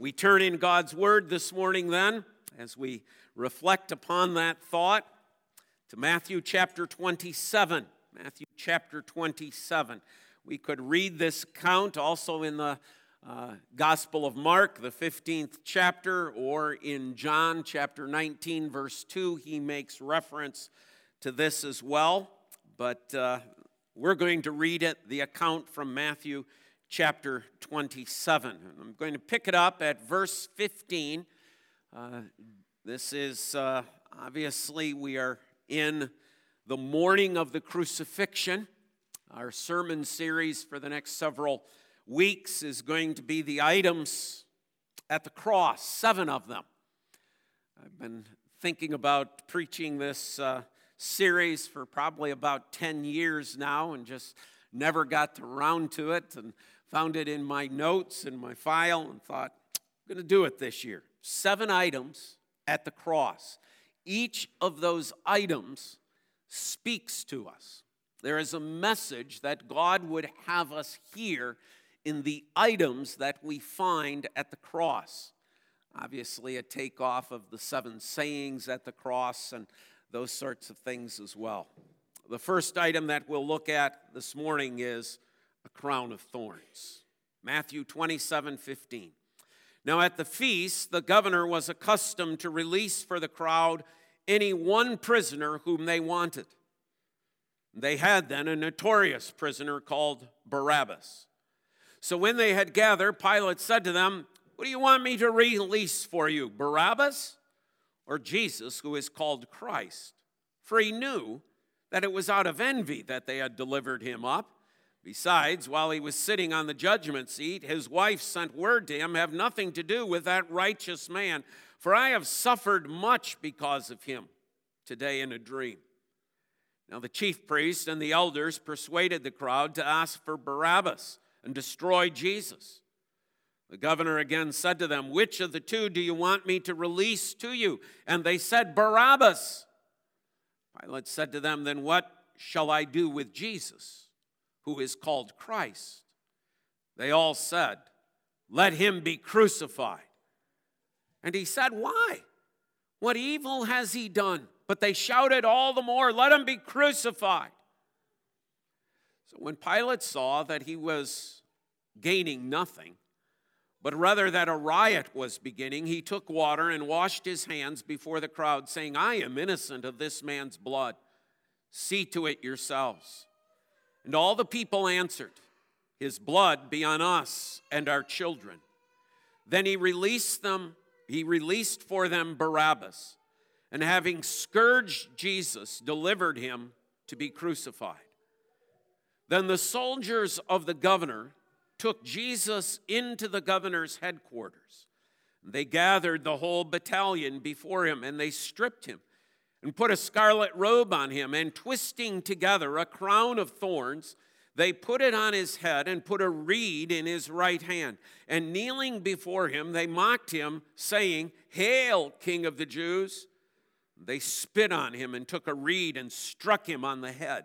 We turn in God's Word this morning, then, as we reflect upon that thought, to Matthew chapter 27. Matthew chapter 27. We could read this account also in the uh, Gospel of Mark, the 15th chapter, or in John chapter 19, verse 2. He makes reference to this as well, but uh, we're going to read it, the account from Matthew chapter 27. I'm going to pick it up at verse 15. Uh, this is uh, obviously, we are in the morning of the crucifixion. Our sermon series for the next several weeks is going to be the items at the cross, seven of them. I've been thinking about preaching this uh, series for probably about 10 years now and just never got around to it and found it in my notes and my file and thought, I'm going to do it this year. Seven items at the cross. Each of those items speaks to us. There is a message that God would have us hear in the items that we find at the cross. Obviously, a takeoff of the seven sayings at the cross and those sorts of things as well. The first item that we'll look at this morning is a crown of thorns. Matthew 27 15. Now, at the feast, the governor was accustomed to release for the crowd any one prisoner whom they wanted. They had then a notorious prisoner called Barabbas. So when they had gathered, Pilate said to them, What do you want me to release for you, Barabbas or Jesus, who is called Christ? For he knew that it was out of envy that they had delivered him up. Besides, while he was sitting on the judgment seat, his wife sent word to him, Have nothing to do with that righteous man, for I have suffered much because of him today in a dream. Now the chief priests and the elders persuaded the crowd to ask for Barabbas and destroy Jesus. The governor again said to them, Which of the two do you want me to release to you? And they said, Barabbas. Pilate said to them, Then what shall I do with Jesus, who is called Christ? They all said, Let him be crucified. And he said, Why? What evil has he done? But they shouted all the more, Let him be crucified. So when Pilate saw that he was gaining nothing, but rather that a riot was beginning, he took water and washed his hands before the crowd, saying, I am innocent of this man's blood. See to it yourselves. And all the people answered, His blood be on us and our children. Then he released them, he released for them Barabbas, and having scourged Jesus, delivered him to be crucified. Then the soldiers of the governor took Jesus into the governor's headquarters. They gathered the whole battalion before him and they stripped him and put a scarlet robe on him and twisting together a crown of thorns. They put it on his head and put a reed in his right hand. And kneeling before him, they mocked him, saying, Hail, King of the Jews! They spit on him and took a reed and struck him on the head.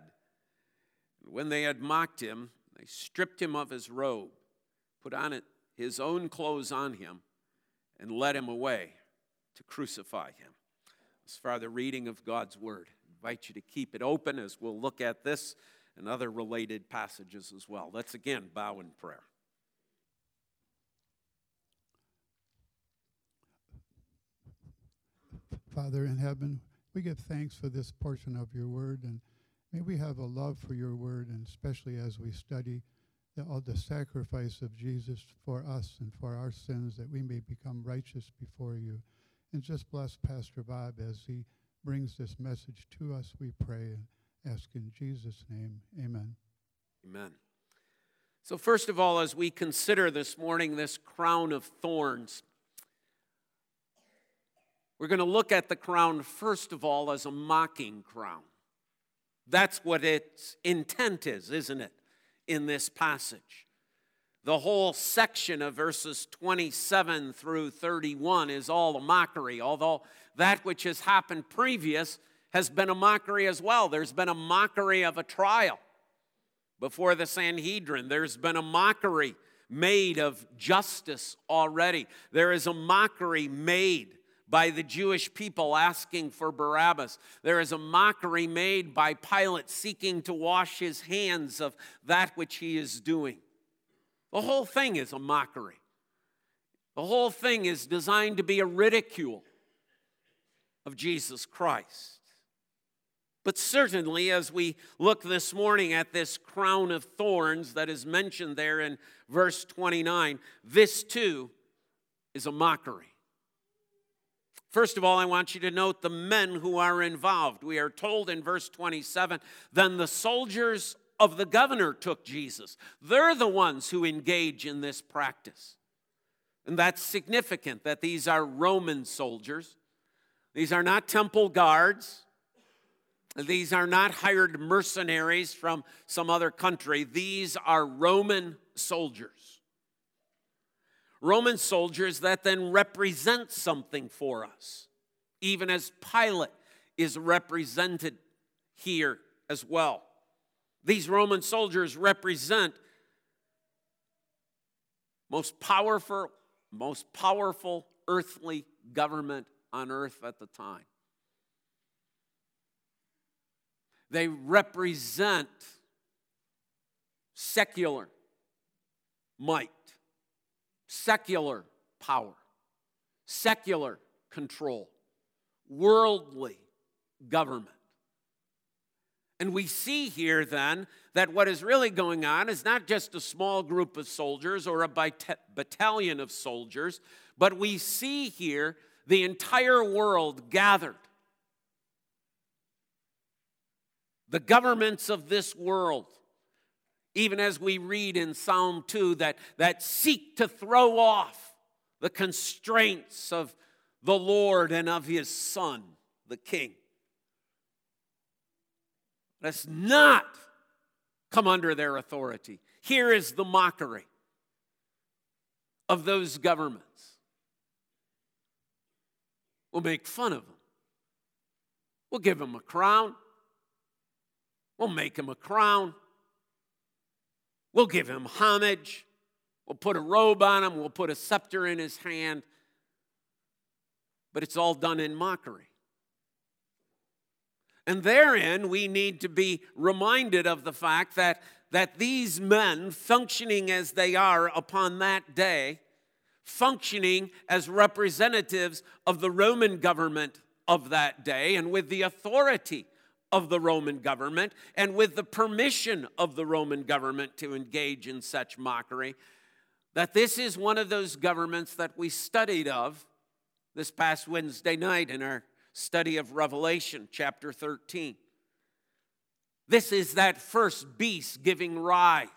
When they had mocked him, they stripped him of his robe, put on it his own clothes on him, and led him away to crucify him. As far the reading of God's word, I invite you to keep it open as we'll look at this and other related passages as well. Let's again bow in prayer. Father in heaven, we give thanks for this portion of your word and May we have a love for your word, and especially as we study the, all the sacrifice of Jesus for us and for our sins, that we may become righteous before you. And just bless Pastor Bob as he brings this message to us, we pray and ask in Jesus' name. Amen. Amen. So, first of all, as we consider this morning this crown of thorns, we're going to look at the crown, first of all, as a mocking crown. That's what its intent is, isn't it, in this passage? The whole section of verses 27 through 31 is all a mockery, although that which has happened previous has been a mockery as well. There's been a mockery of a trial before the Sanhedrin, there's been a mockery made of justice already. There is a mockery made by the Jewish people asking for Barabbas. There is a mockery made by Pilate seeking to wash his hands of that which he is doing. The whole thing is a mockery. The whole thing is designed to be a ridicule of Jesus Christ. But certainly, as we look this morning at this crown of thorns that is mentioned there in verse 29, this too is a mockery. First of all, I want you to note the men who are involved. We are told in verse 27 then the soldiers of the governor took Jesus. They're the ones who engage in this practice. And that's significant that these are Roman soldiers. These are not temple guards. These are not hired mercenaries from some other country. These are Roman soldiers. Roman soldiers that then represent something for us, even as Pilate is represented here as well. These Roman soldiers represent most powerful most powerful earthly government on earth at the time. They represent secular might, secular power, secular control, worldly government. And we see here then that what is really going on is not just a small group of soldiers or a battalion of soldiers, but we see here the entire world gathered the governments of this world, even as we read in Psalm 2, that, that seek to throw off the constraints of the Lord and of his Son, the King. Let's not come under their authority. Here is the mockery of those governments. We'll make fun of them. We'll give them a crown. We'll make him a crown. We'll give him homage. We'll put a robe on him. We'll put a scepter in his hand. But it's all done in mockery. And therein, we need to be reminded of the fact that, that these men, functioning as they are upon that day, functioning as representatives of the Roman government of that day and with the authority of the Roman government and with the permission of the Roman government to engage in such mockery, that this is one of those governments that we studied of this past Wednesday night in our study of Revelation, chapter 13. This is that first beast giving rise,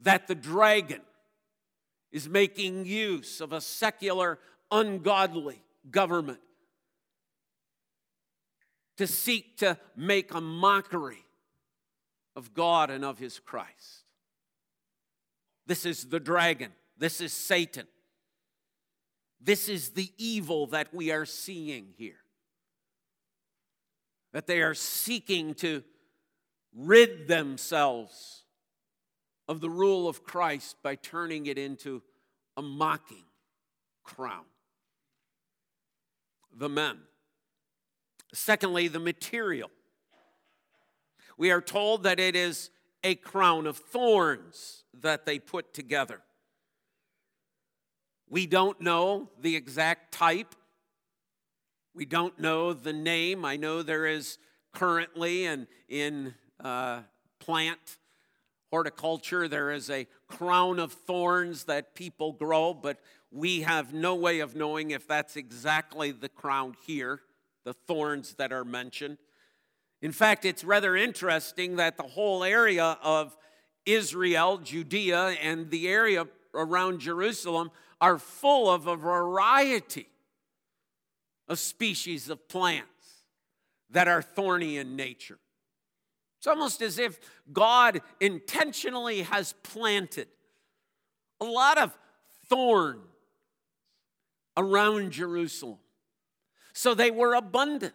that the dragon is making use of a secular, ungodly government to seek to make a mockery of God and of his Christ. This is the dragon. This is Satan. This is the evil that we are seeing here. That they are seeking to rid themselves of the rule of Christ by turning it into a mocking crown. The men Secondly, the material. We are told that it is a crown of thorns that they put together. We don't know the exact type. We don't know the name. I know there is currently and in uh, plant horticulture there is a crown of thorns that people grow, but we have no way of knowing if that's exactly the crown here the thorns that are mentioned. In fact, it's rather interesting that the whole area of Israel, Judea, and the area around Jerusalem are full of a variety of species of plants that are thorny in nature. It's almost as if God intentionally has planted a lot of thorn around Jerusalem so they were abundant.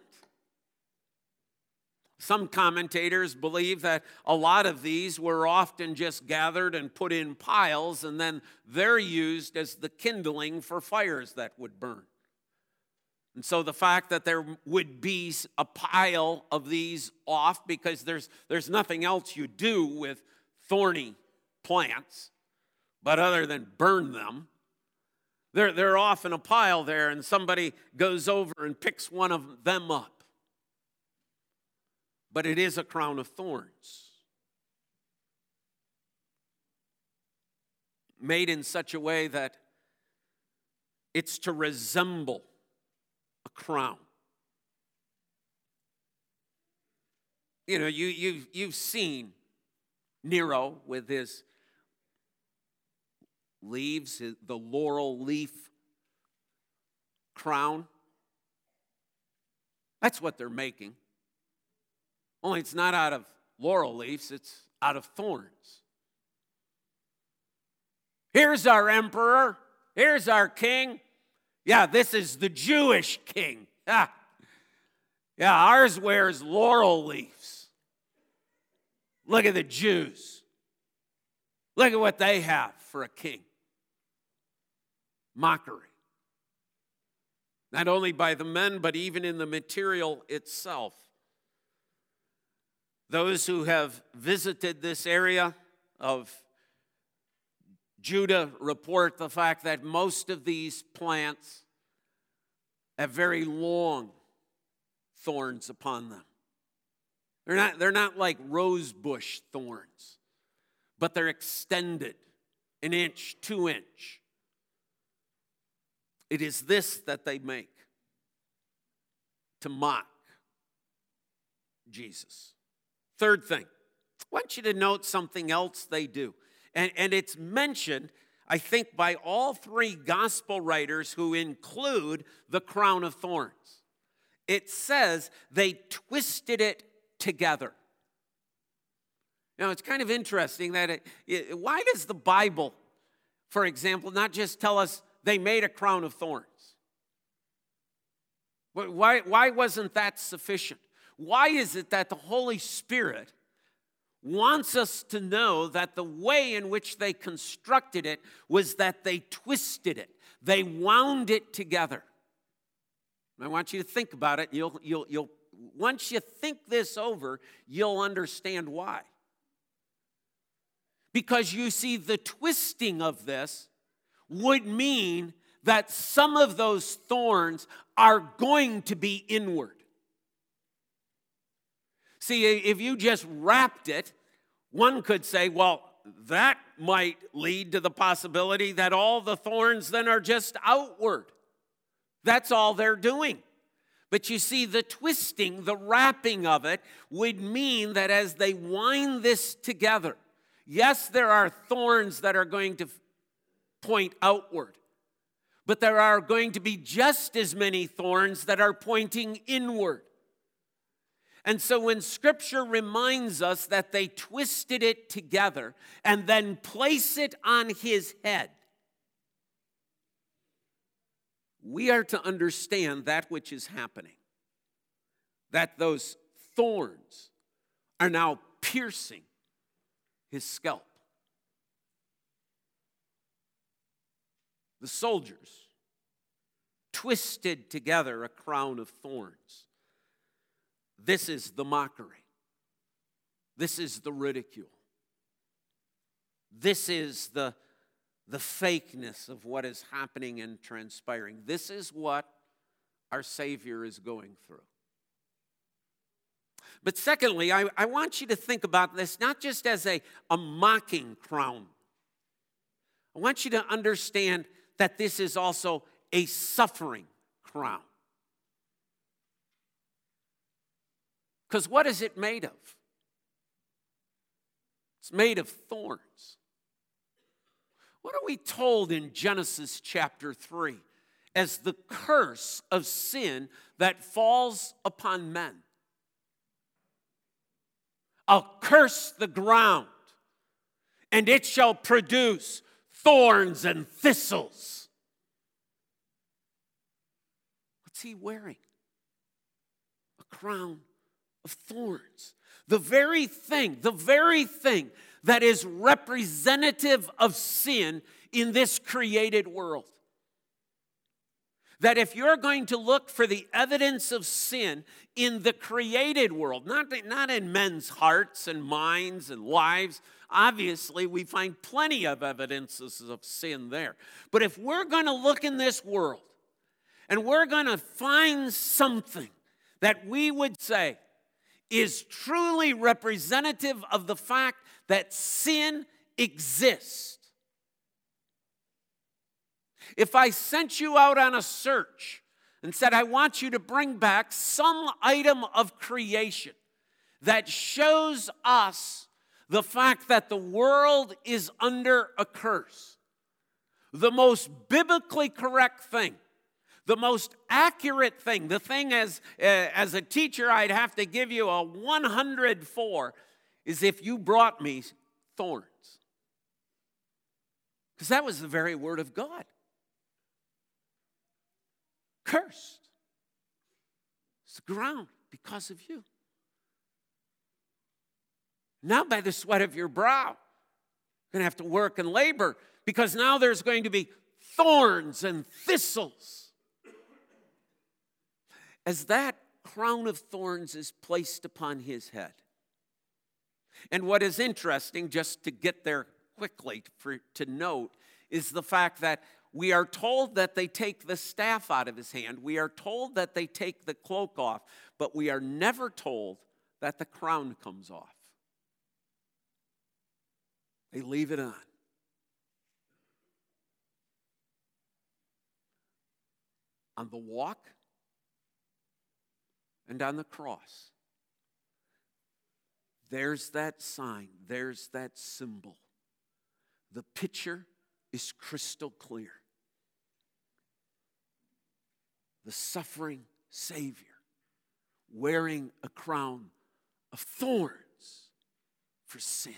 Some commentators believe that a lot of these were often just gathered and put in piles, and then they're used as the kindling for fires that would burn. And so the fact that there would be a pile of these off because there's, there's nothing else you do with thorny plants, but other than burn them, they're, they're off in a pile there, and somebody goes over and picks one of them up but it is a crown of thorns. Made in such a way that it's to resemble a crown. You know, you, you, you've seen Nero with his leaves, the laurel leaf crown. That's what they're making. Only it's not out of laurel leaves, it's out of thorns. Here's our emperor. Here's our king. Yeah, this is the Jewish king. Yeah, yeah ours wears laurel leaves. Look at the Jews. Look at what they have for a king. Mockery. Not only by the men, but even in the material itself. Those who have visited this area of Judah report the fact that most of these plants have very long thorns upon them. They're not, they're not like rosebush thorns, but they're extended an inch, two inch. It is this that they make to mock Jesus. Third thing, I want you to note something else they do. And, and it's mentioned, I think, by all three gospel writers who include the crown of thorns. It says they twisted it together. Now, it's kind of interesting that it, it, why does the Bible, for example, not just tell us they made a crown of thorns? Why, why wasn't that sufficient? Why is it that the Holy Spirit wants us to know that the way in which they constructed it was that they twisted it, they wound it together? I want you to think about it. You'll, you'll, you'll, once you think this over, you'll understand why. Because you see, the twisting of this would mean that some of those thorns are going to be inward. See, if you just wrapped it, one could say, well, that might lead to the possibility that all the thorns then are just outward. That's all they're doing. But you see, the twisting, the wrapping of it would mean that as they wind this together, yes, there are thorns that are going to point outward, but there are going to be just as many thorns that are pointing inward. And so when scripture reminds us that they twisted it together and then place it on his head, we are to understand that which is happening. That those thorns are now piercing his scalp. The soldiers twisted together a crown of thorns this is the mockery. This is the ridicule. This is the, the fakeness of what is happening and transpiring. This is what our Savior is going through. But secondly, I, I want you to think about this not just as a, a mocking crown. I want you to understand that this is also a suffering crown. Because what is it made of? It's made of thorns. What are we told in Genesis chapter 3 as the curse of sin that falls upon men? I'll curse the ground, and it shall produce thorns and thistles. What's he wearing? A crown of thorns. The very thing, the very thing that is representative of sin in this created world. That if you're going to look for the evidence of sin in the created world, not, not in men's hearts and minds and lives, obviously we find plenty of evidences of sin there. But if we're going to look in this world and we're going to find something that we would say is truly representative of the fact that sin exists. If I sent you out on a search and said, I want you to bring back some item of creation that shows us the fact that the world is under a curse, the most biblically correct thing the most accurate thing, the thing as, uh, as a teacher I'd have to give you a 100 for, is if you brought me thorns. Because that was the very word of God. Cursed. It's the ground because of you. Now, by the sweat of your brow, you're going to have to work and labor because now there's going to be thorns and thistles as that crown of thorns is placed upon his head. And what is interesting, just to get there quickly for, to note, is the fact that we are told that they take the staff out of his hand. We are told that they take the cloak off, but we are never told that the crown comes off. They leave it on. On the walk, and on the cross. There's that sign, there's that symbol. The picture is crystal clear. The suffering Savior wearing a crown of thorns for sin.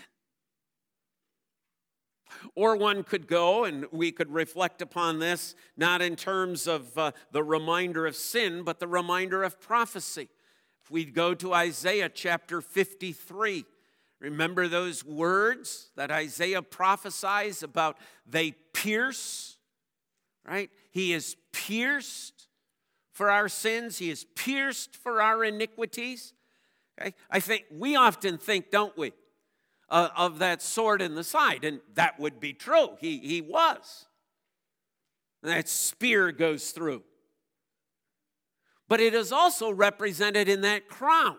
Or one could go, and we could reflect upon this not in terms of uh, the reminder of sin, but the reminder of prophecy. If we go to Isaiah chapter 53, remember those words that Isaiah prophesies about they pierce, right? He is pierced for our sins, He is pierced for our iniquities. Okay? I think we often think, don't we? Uh, of that sword in the side. And that would be true. He, he was. And that spear goes through. But it is also represented in that crown.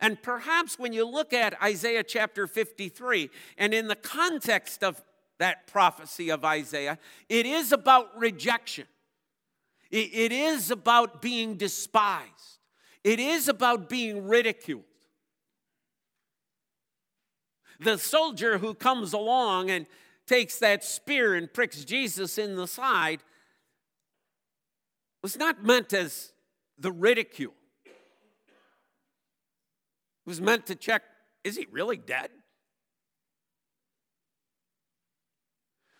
And perhaps when you look at Isaiah chapter 53, and in the context of that prophecy of Isaiah, it is about rejection. It is about being despised. It is about being ridiculed the soldier who comes along and takes that spear and pricks Jesus in the side was not meant as the ridicule. It was meant to check is he really dead?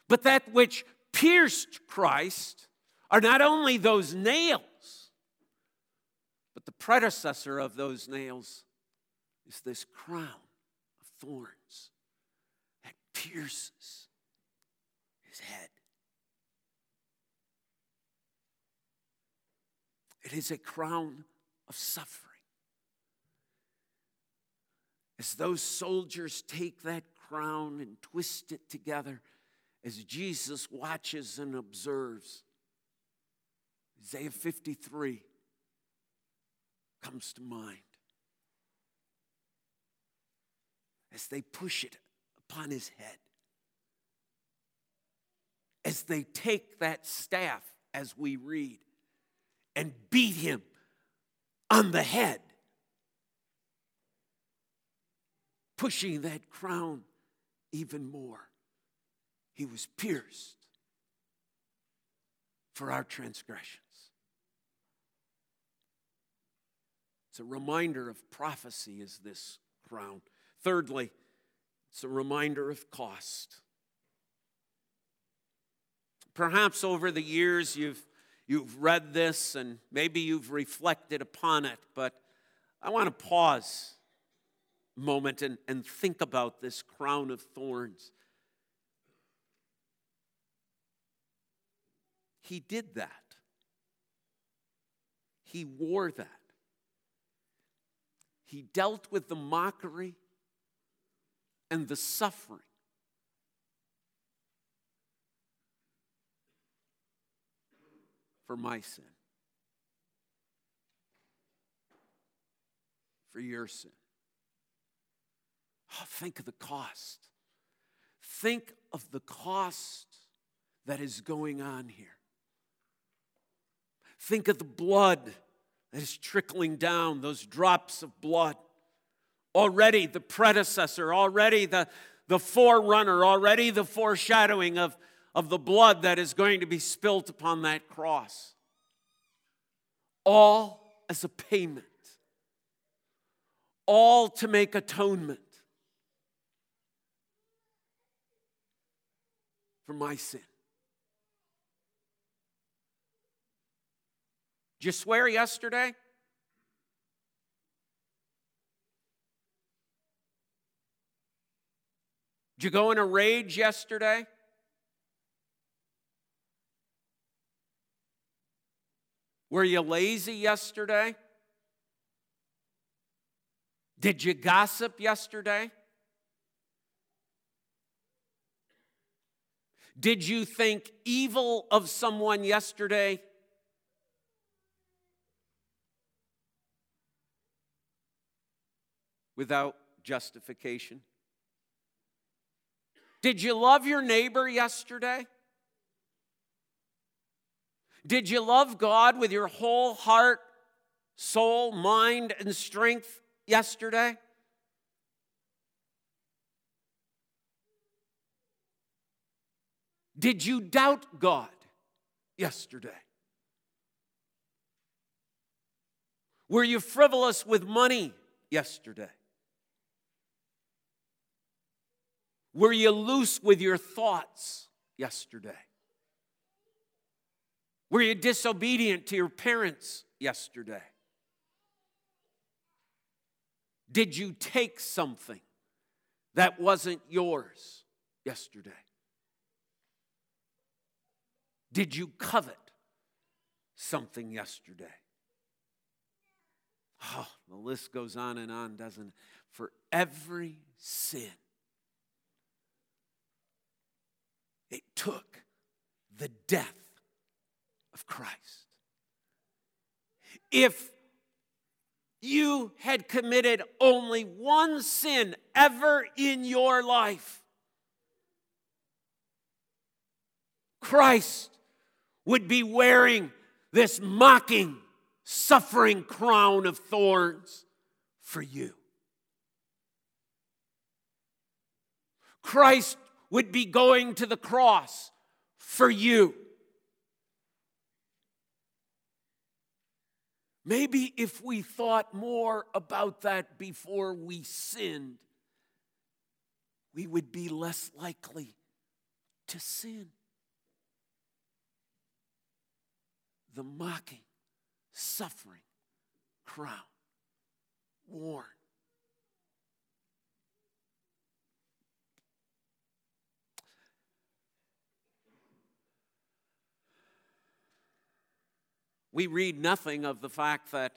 But that which pierced Christ are not only those nails, but the predecessor of those nails is this crown of that pierces his head. It is a crown of suffering. As those soldiers take that crown and twist it together, as Jesus watches and observes, Isaiah 53 comes to mind. As they push it upon his head. As they take that staff, as we read, and beat him on the head, pushing that crown even more. He was pierced for our transgressions. It's a reminder of prophecy, is this crown. Thirdly, it's a reminder of cost. Perhaps over the years you've, you've read this and maybe you've reflected upon it, but I want to pause a moment and, and think about this crown of thorns. He did that. He wore that. He dealt with the mockery and the suffering. For my sin. For your sin. Oh, think of the cost. Think of the cost that is going on here. Think of the blood that is trickling down, those drops of blood. Already the predecessor, already the, the forerunner, already the foreshadowing of, of the blood that is going to be spilt upon that cross. All as a payment, all to make atonement for my sin. Did you swear yesterday? Did you go in a rage yesterday? Were you lazy yesterday? Did you gossip yesterday? Did you think evil of someone yesterday? without justification? Did you love your neighbor yesterday? Did you love God with your whole heart, soul, mind, and strength yesterday? Did you doubt God yesterday? Were you frivolous with money yesterday? Were you loose with your thoughts yesterday? Were you disobedient to your parents yesterday? Did you take something that wasn't yours yesterday? Did you covet something yesterday? Oh, the list goes on and on, doesn't it? For every sin It took the death of Christ. If you had committed only one sin ever in your life, Christ would be wearing this mocking, suffering crown of thorns for you. Christ would be going to the cross for you. Maybe if we thought more about that before we sinned, we would be less likely to sin. The mocking, suffering crown worn We read nothing of the fact that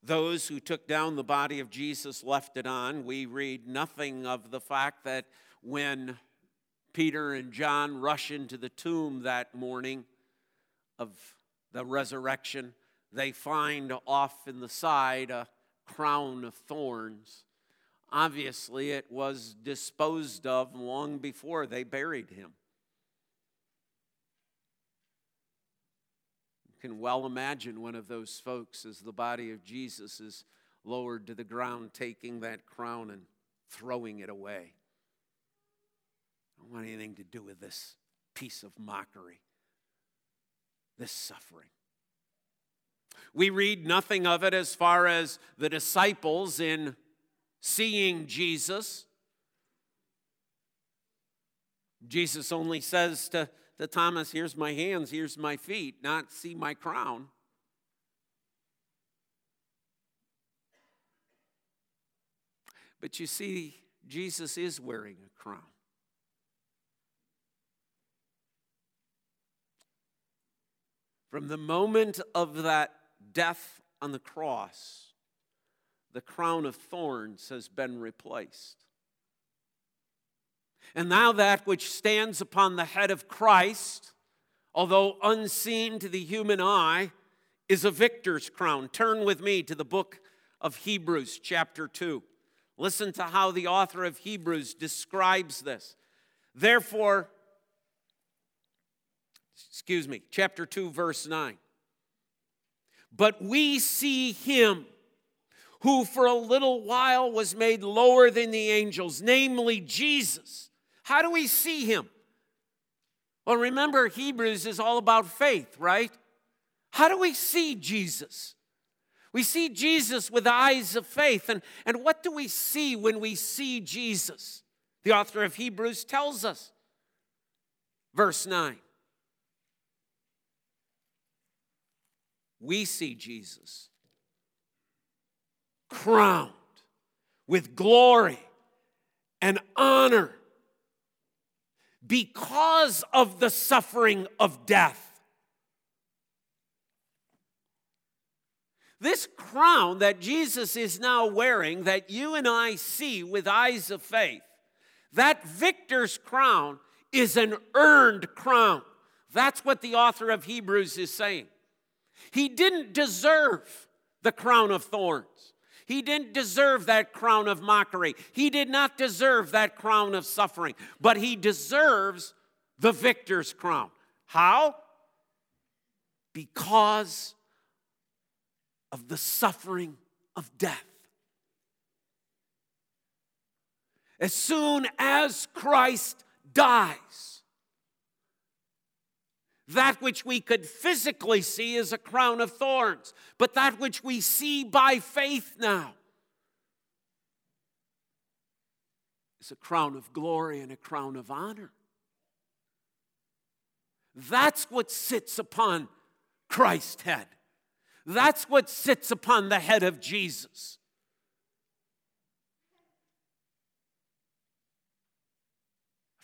those who took down the body of Jesus left it on. We read nothing of the fact that when Peter and John rush into the tomb that morning of the resurrection, they find off in the side a crown of thorns. Obviously, it was disposed of long before they buried him. Can well imagine one of those folks as the body of Jesus is lowered to the ground, taking that crown and throwing it away. I don't want anything to do with this piece of mockery, this suffering. We read nothing of it as far as the disciples in seeing Jesus. Jesus only says to to Thomas, Here's my hands, here's my feet, not see my crown. But you see, Jesus is wearing a crown. From the moment of that death on the cross, the crown of thorns has been replaced. And now that which stands upon the head of Christ, although unseen to the human eye, is a victor's crown. Turn with me to the book of Hebrews, chapter 2. Listen to how the author of Hebrews describes this. Therefore, excuse me, chapter 2, verse 9. But we see him who for a little while was made lower than the angels, namely Jesus. How do we see him? Well, remember, Hebrews is all about faith, right? How do we see Jesus? We see Jesus with eyes of faith. And, and what do we see when we see Jesus? The author of Hebrews tells us. Verse 9. We see Jesus crowned with glory and honor because of the suffering of death. This crown that Jesus is now wearing, that you and I see with eyes of faith, that victor's crown is an earned crown. That's what the author of Hebrews is saying. He didn't deserve the crown of thorns. He didn't deserve that crown of mockery. He did not deserve that crown of suffering, but he deserves the victor's crown. How? Because of the suffering of death. As soon as Christ dies, that which we could physically see is a crown of thorns, but that which we see by faith now is a crown of glory and a crown of honor. That's what sits upon Christ's head. That's what sits upon the head of Jesus.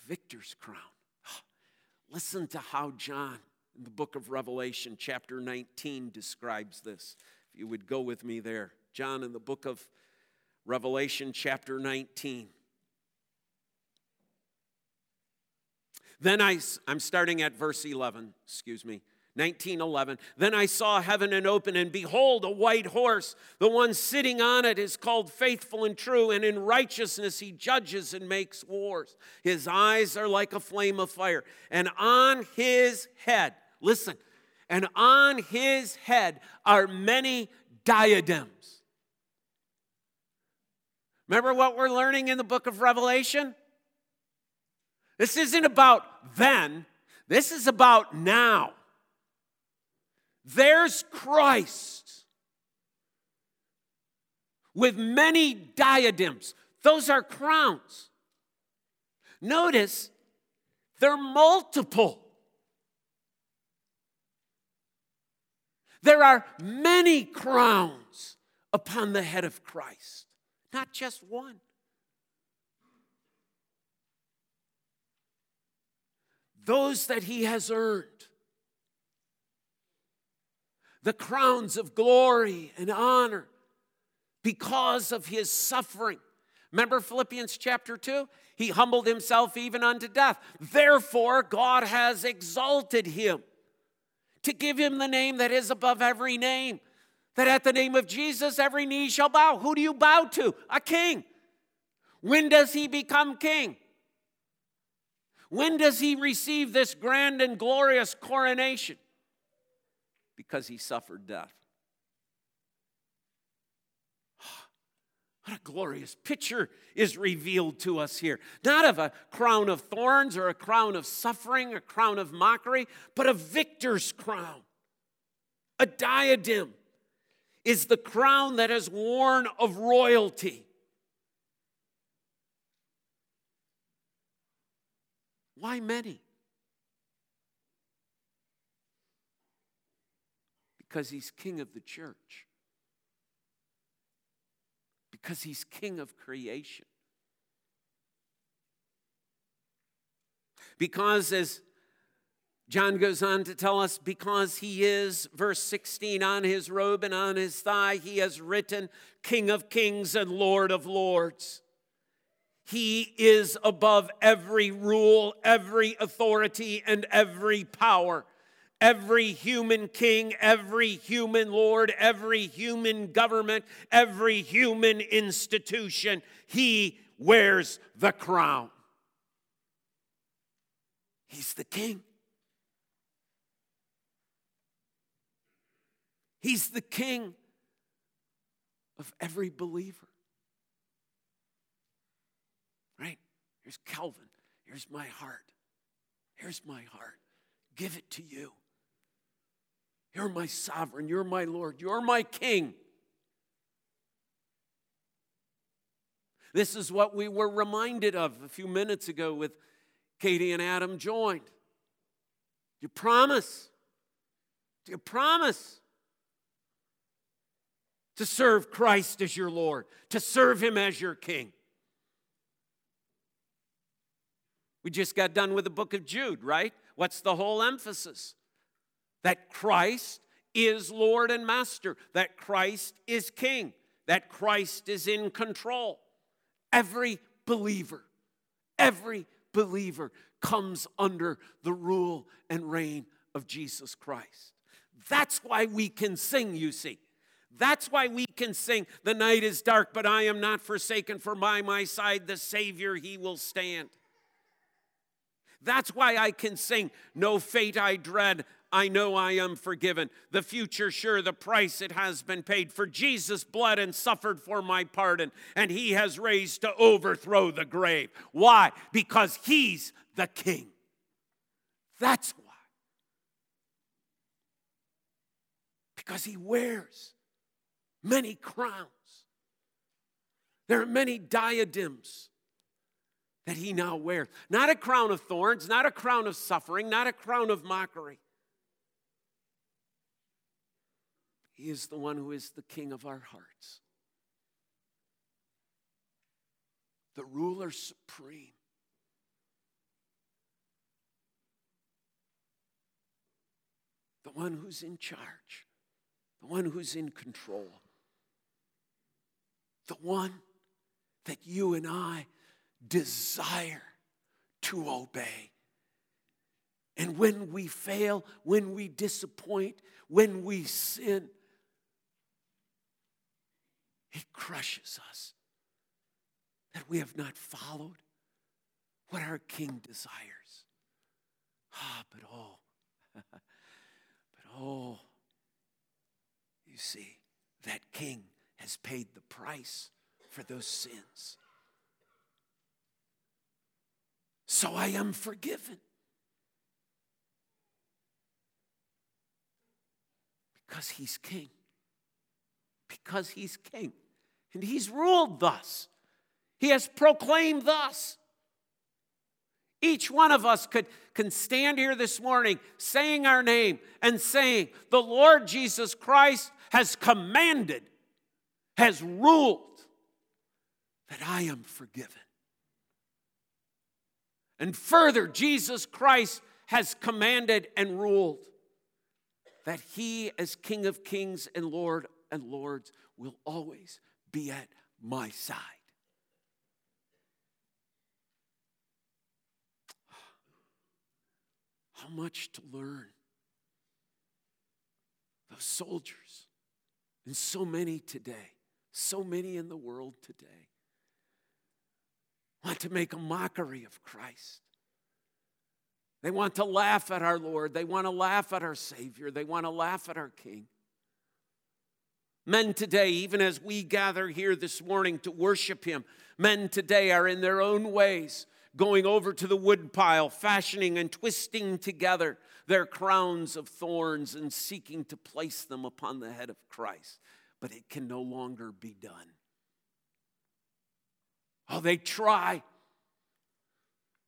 Victor's crown. Listen to how John in the book of Revelation, chapter 19, describes this. If you would go with me there. John in the book of Revelation, chapter 19. Then I, I'm starting at verse 11, excuse me. 1911. Then I saw heaven and open, and behold, a white horse. The one sitting on it is called faithful and true, and in righteousness he judges and makes wars. His eyes are like a flame of fire, and on his head, listen, and on his head are many diadems. Remember what we're learning in the book of Revelation? This isn't about then, this is about now. There's Christ with many diadems. Those are crowns. Notice they're multiple. There are many crowns upon the head of Christ, not just one. Those that he has earned the crowns of glory and honor because of his suffering. Remember Philippians chapter 2? He humbled himself even unto death. Therefore, God has exalted him to give him the name that is above every name. That at the name of Jesus, every knee shall bow. Who do you bow to? A king. When does he become king? When does he receive this grand and glorious coronation? Because he suffered death. What a glorious picture is revealed to us here. Not of a crown of thorns or a crown of suffering, a crown of mockery, but a victor's crown. A diadem is the crown that is worn of royalty. Why many? Because he's king of the church. Because he's king of creation. Because, as John goes on to tell us, because he is, verse 16, on his robe and on his thigh, he has written, King of kings and Lord of lords. He is above every rule, every authority, and every power. Every human king, every human lord, every human government, every human institution, he wears the crown. He's the king. He's the king of every believer. Right? Here's Calvin. Here's my heart. Here's my heart. Give it to you. You're my sovereign. You're my Lord. You're my king. This is what we were reminded of a few minutes ago with Katie and Adam joined. You promise. You promise? to serve Christ as your Lord, to serve Him as your King. We just got done with the book of Jude, right? What's the whole emphasis? That Christ is Lord and Master, that Christ is King, that Christ is in control. Every believer, every believer comes under the rule and reign of Jesus Christ. That's why we can sing, you see. That's why we can sing, The night is dark, but I am not forsaken, for by my side the Savior, he will stand. That's why I can sing, No fate I dread, I know I am forgiven. The future sure, the price it has been paid. For Jesus bled and suffered for my pardon, and he has raised to overthrow the grave. Why? Because he's the king. That's why. Because he wears many crowns. There are many diadems that he now wears. Not a crown of thorns, not a crown of suffering, not a crown of mockery. He is the one who is the king of our hearts, the ruler supreme. The one who's in charge, the one who's in control the one that you and I desire to obey. And when we fail, when we disappoint, when we sin, it crushes us that we have not followed what our King desires. Ah, but oh, but oh, you see, that King has paid the price for those sins. So I am forgiven. Because he's king. Because he's king. And he's ruled thus. He has proclaimed thus. Each one of us could can stand here this morning saying our name and saying, The Lord Jesus Christ has commanded has ruled that I am forgiven. And further, Jesus Christ has commanded and ruled that he, as King of kings and Lord and lords, will always be at my side. How much to learn. Those soldiers, and so many today, so many in the world today want to make a mockery of Christ. They want to laugh at our Lord. They want to laugh at our Savior. They want to laugh at our King. Men today, even as we gather here this morning to worship Him, men today are in their own ways going over to the woodpile, fashioning and twisting together their crowns of thorns and seeking to place them upon the head of Christ but it can no longer be done. Oh, they try.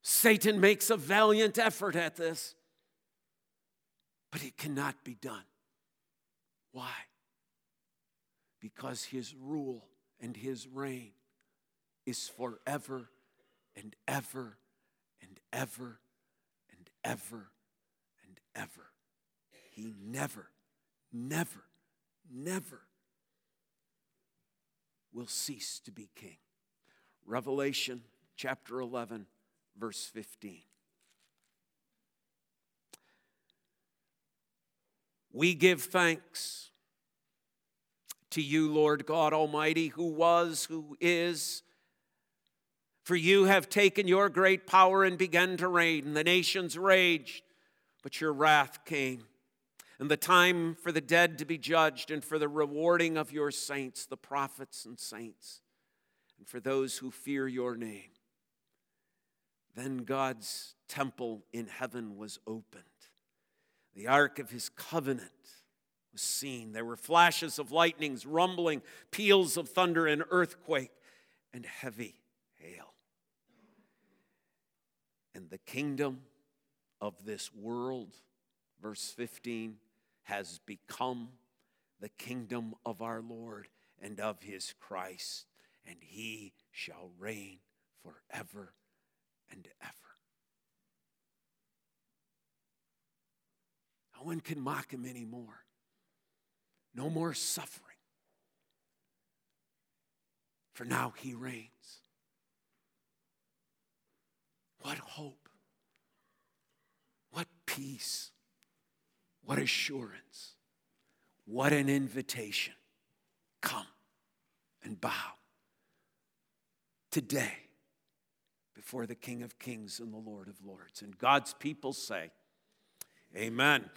Satan makes a valiant effort at this, but it cannot be done. Why? Because his rule and his reign is forever and ever and ever and ever and ever. He never, never, never will cease to be king. Revelation chapter 11, verse 15. We give thanks to you, Lord God Almighty, who was, who is. For you have taken your great power and begun to reign. The nations raged, but your wrath came. And the time for the dead to be judged, and for the rewarding of your saints, the prophets and saints, and for those who fear your name. Then God's temple in heaven was opened the ark of his covenant was seen. There were flashes of lightnings, rumbling, peals of thunder, and earthquake, and heavy hail. And the kingdom of this world, verse 15, has become the kingdom of our Lord and of his Christ, and he shall reign forever and ever. No one can mock him anymore. No more suffering. For now he reigns. What hope. What peace. What assurance. What an invitation. Come and bow today before the King of Kings and the Lord of Lords. And God's people say, Amen.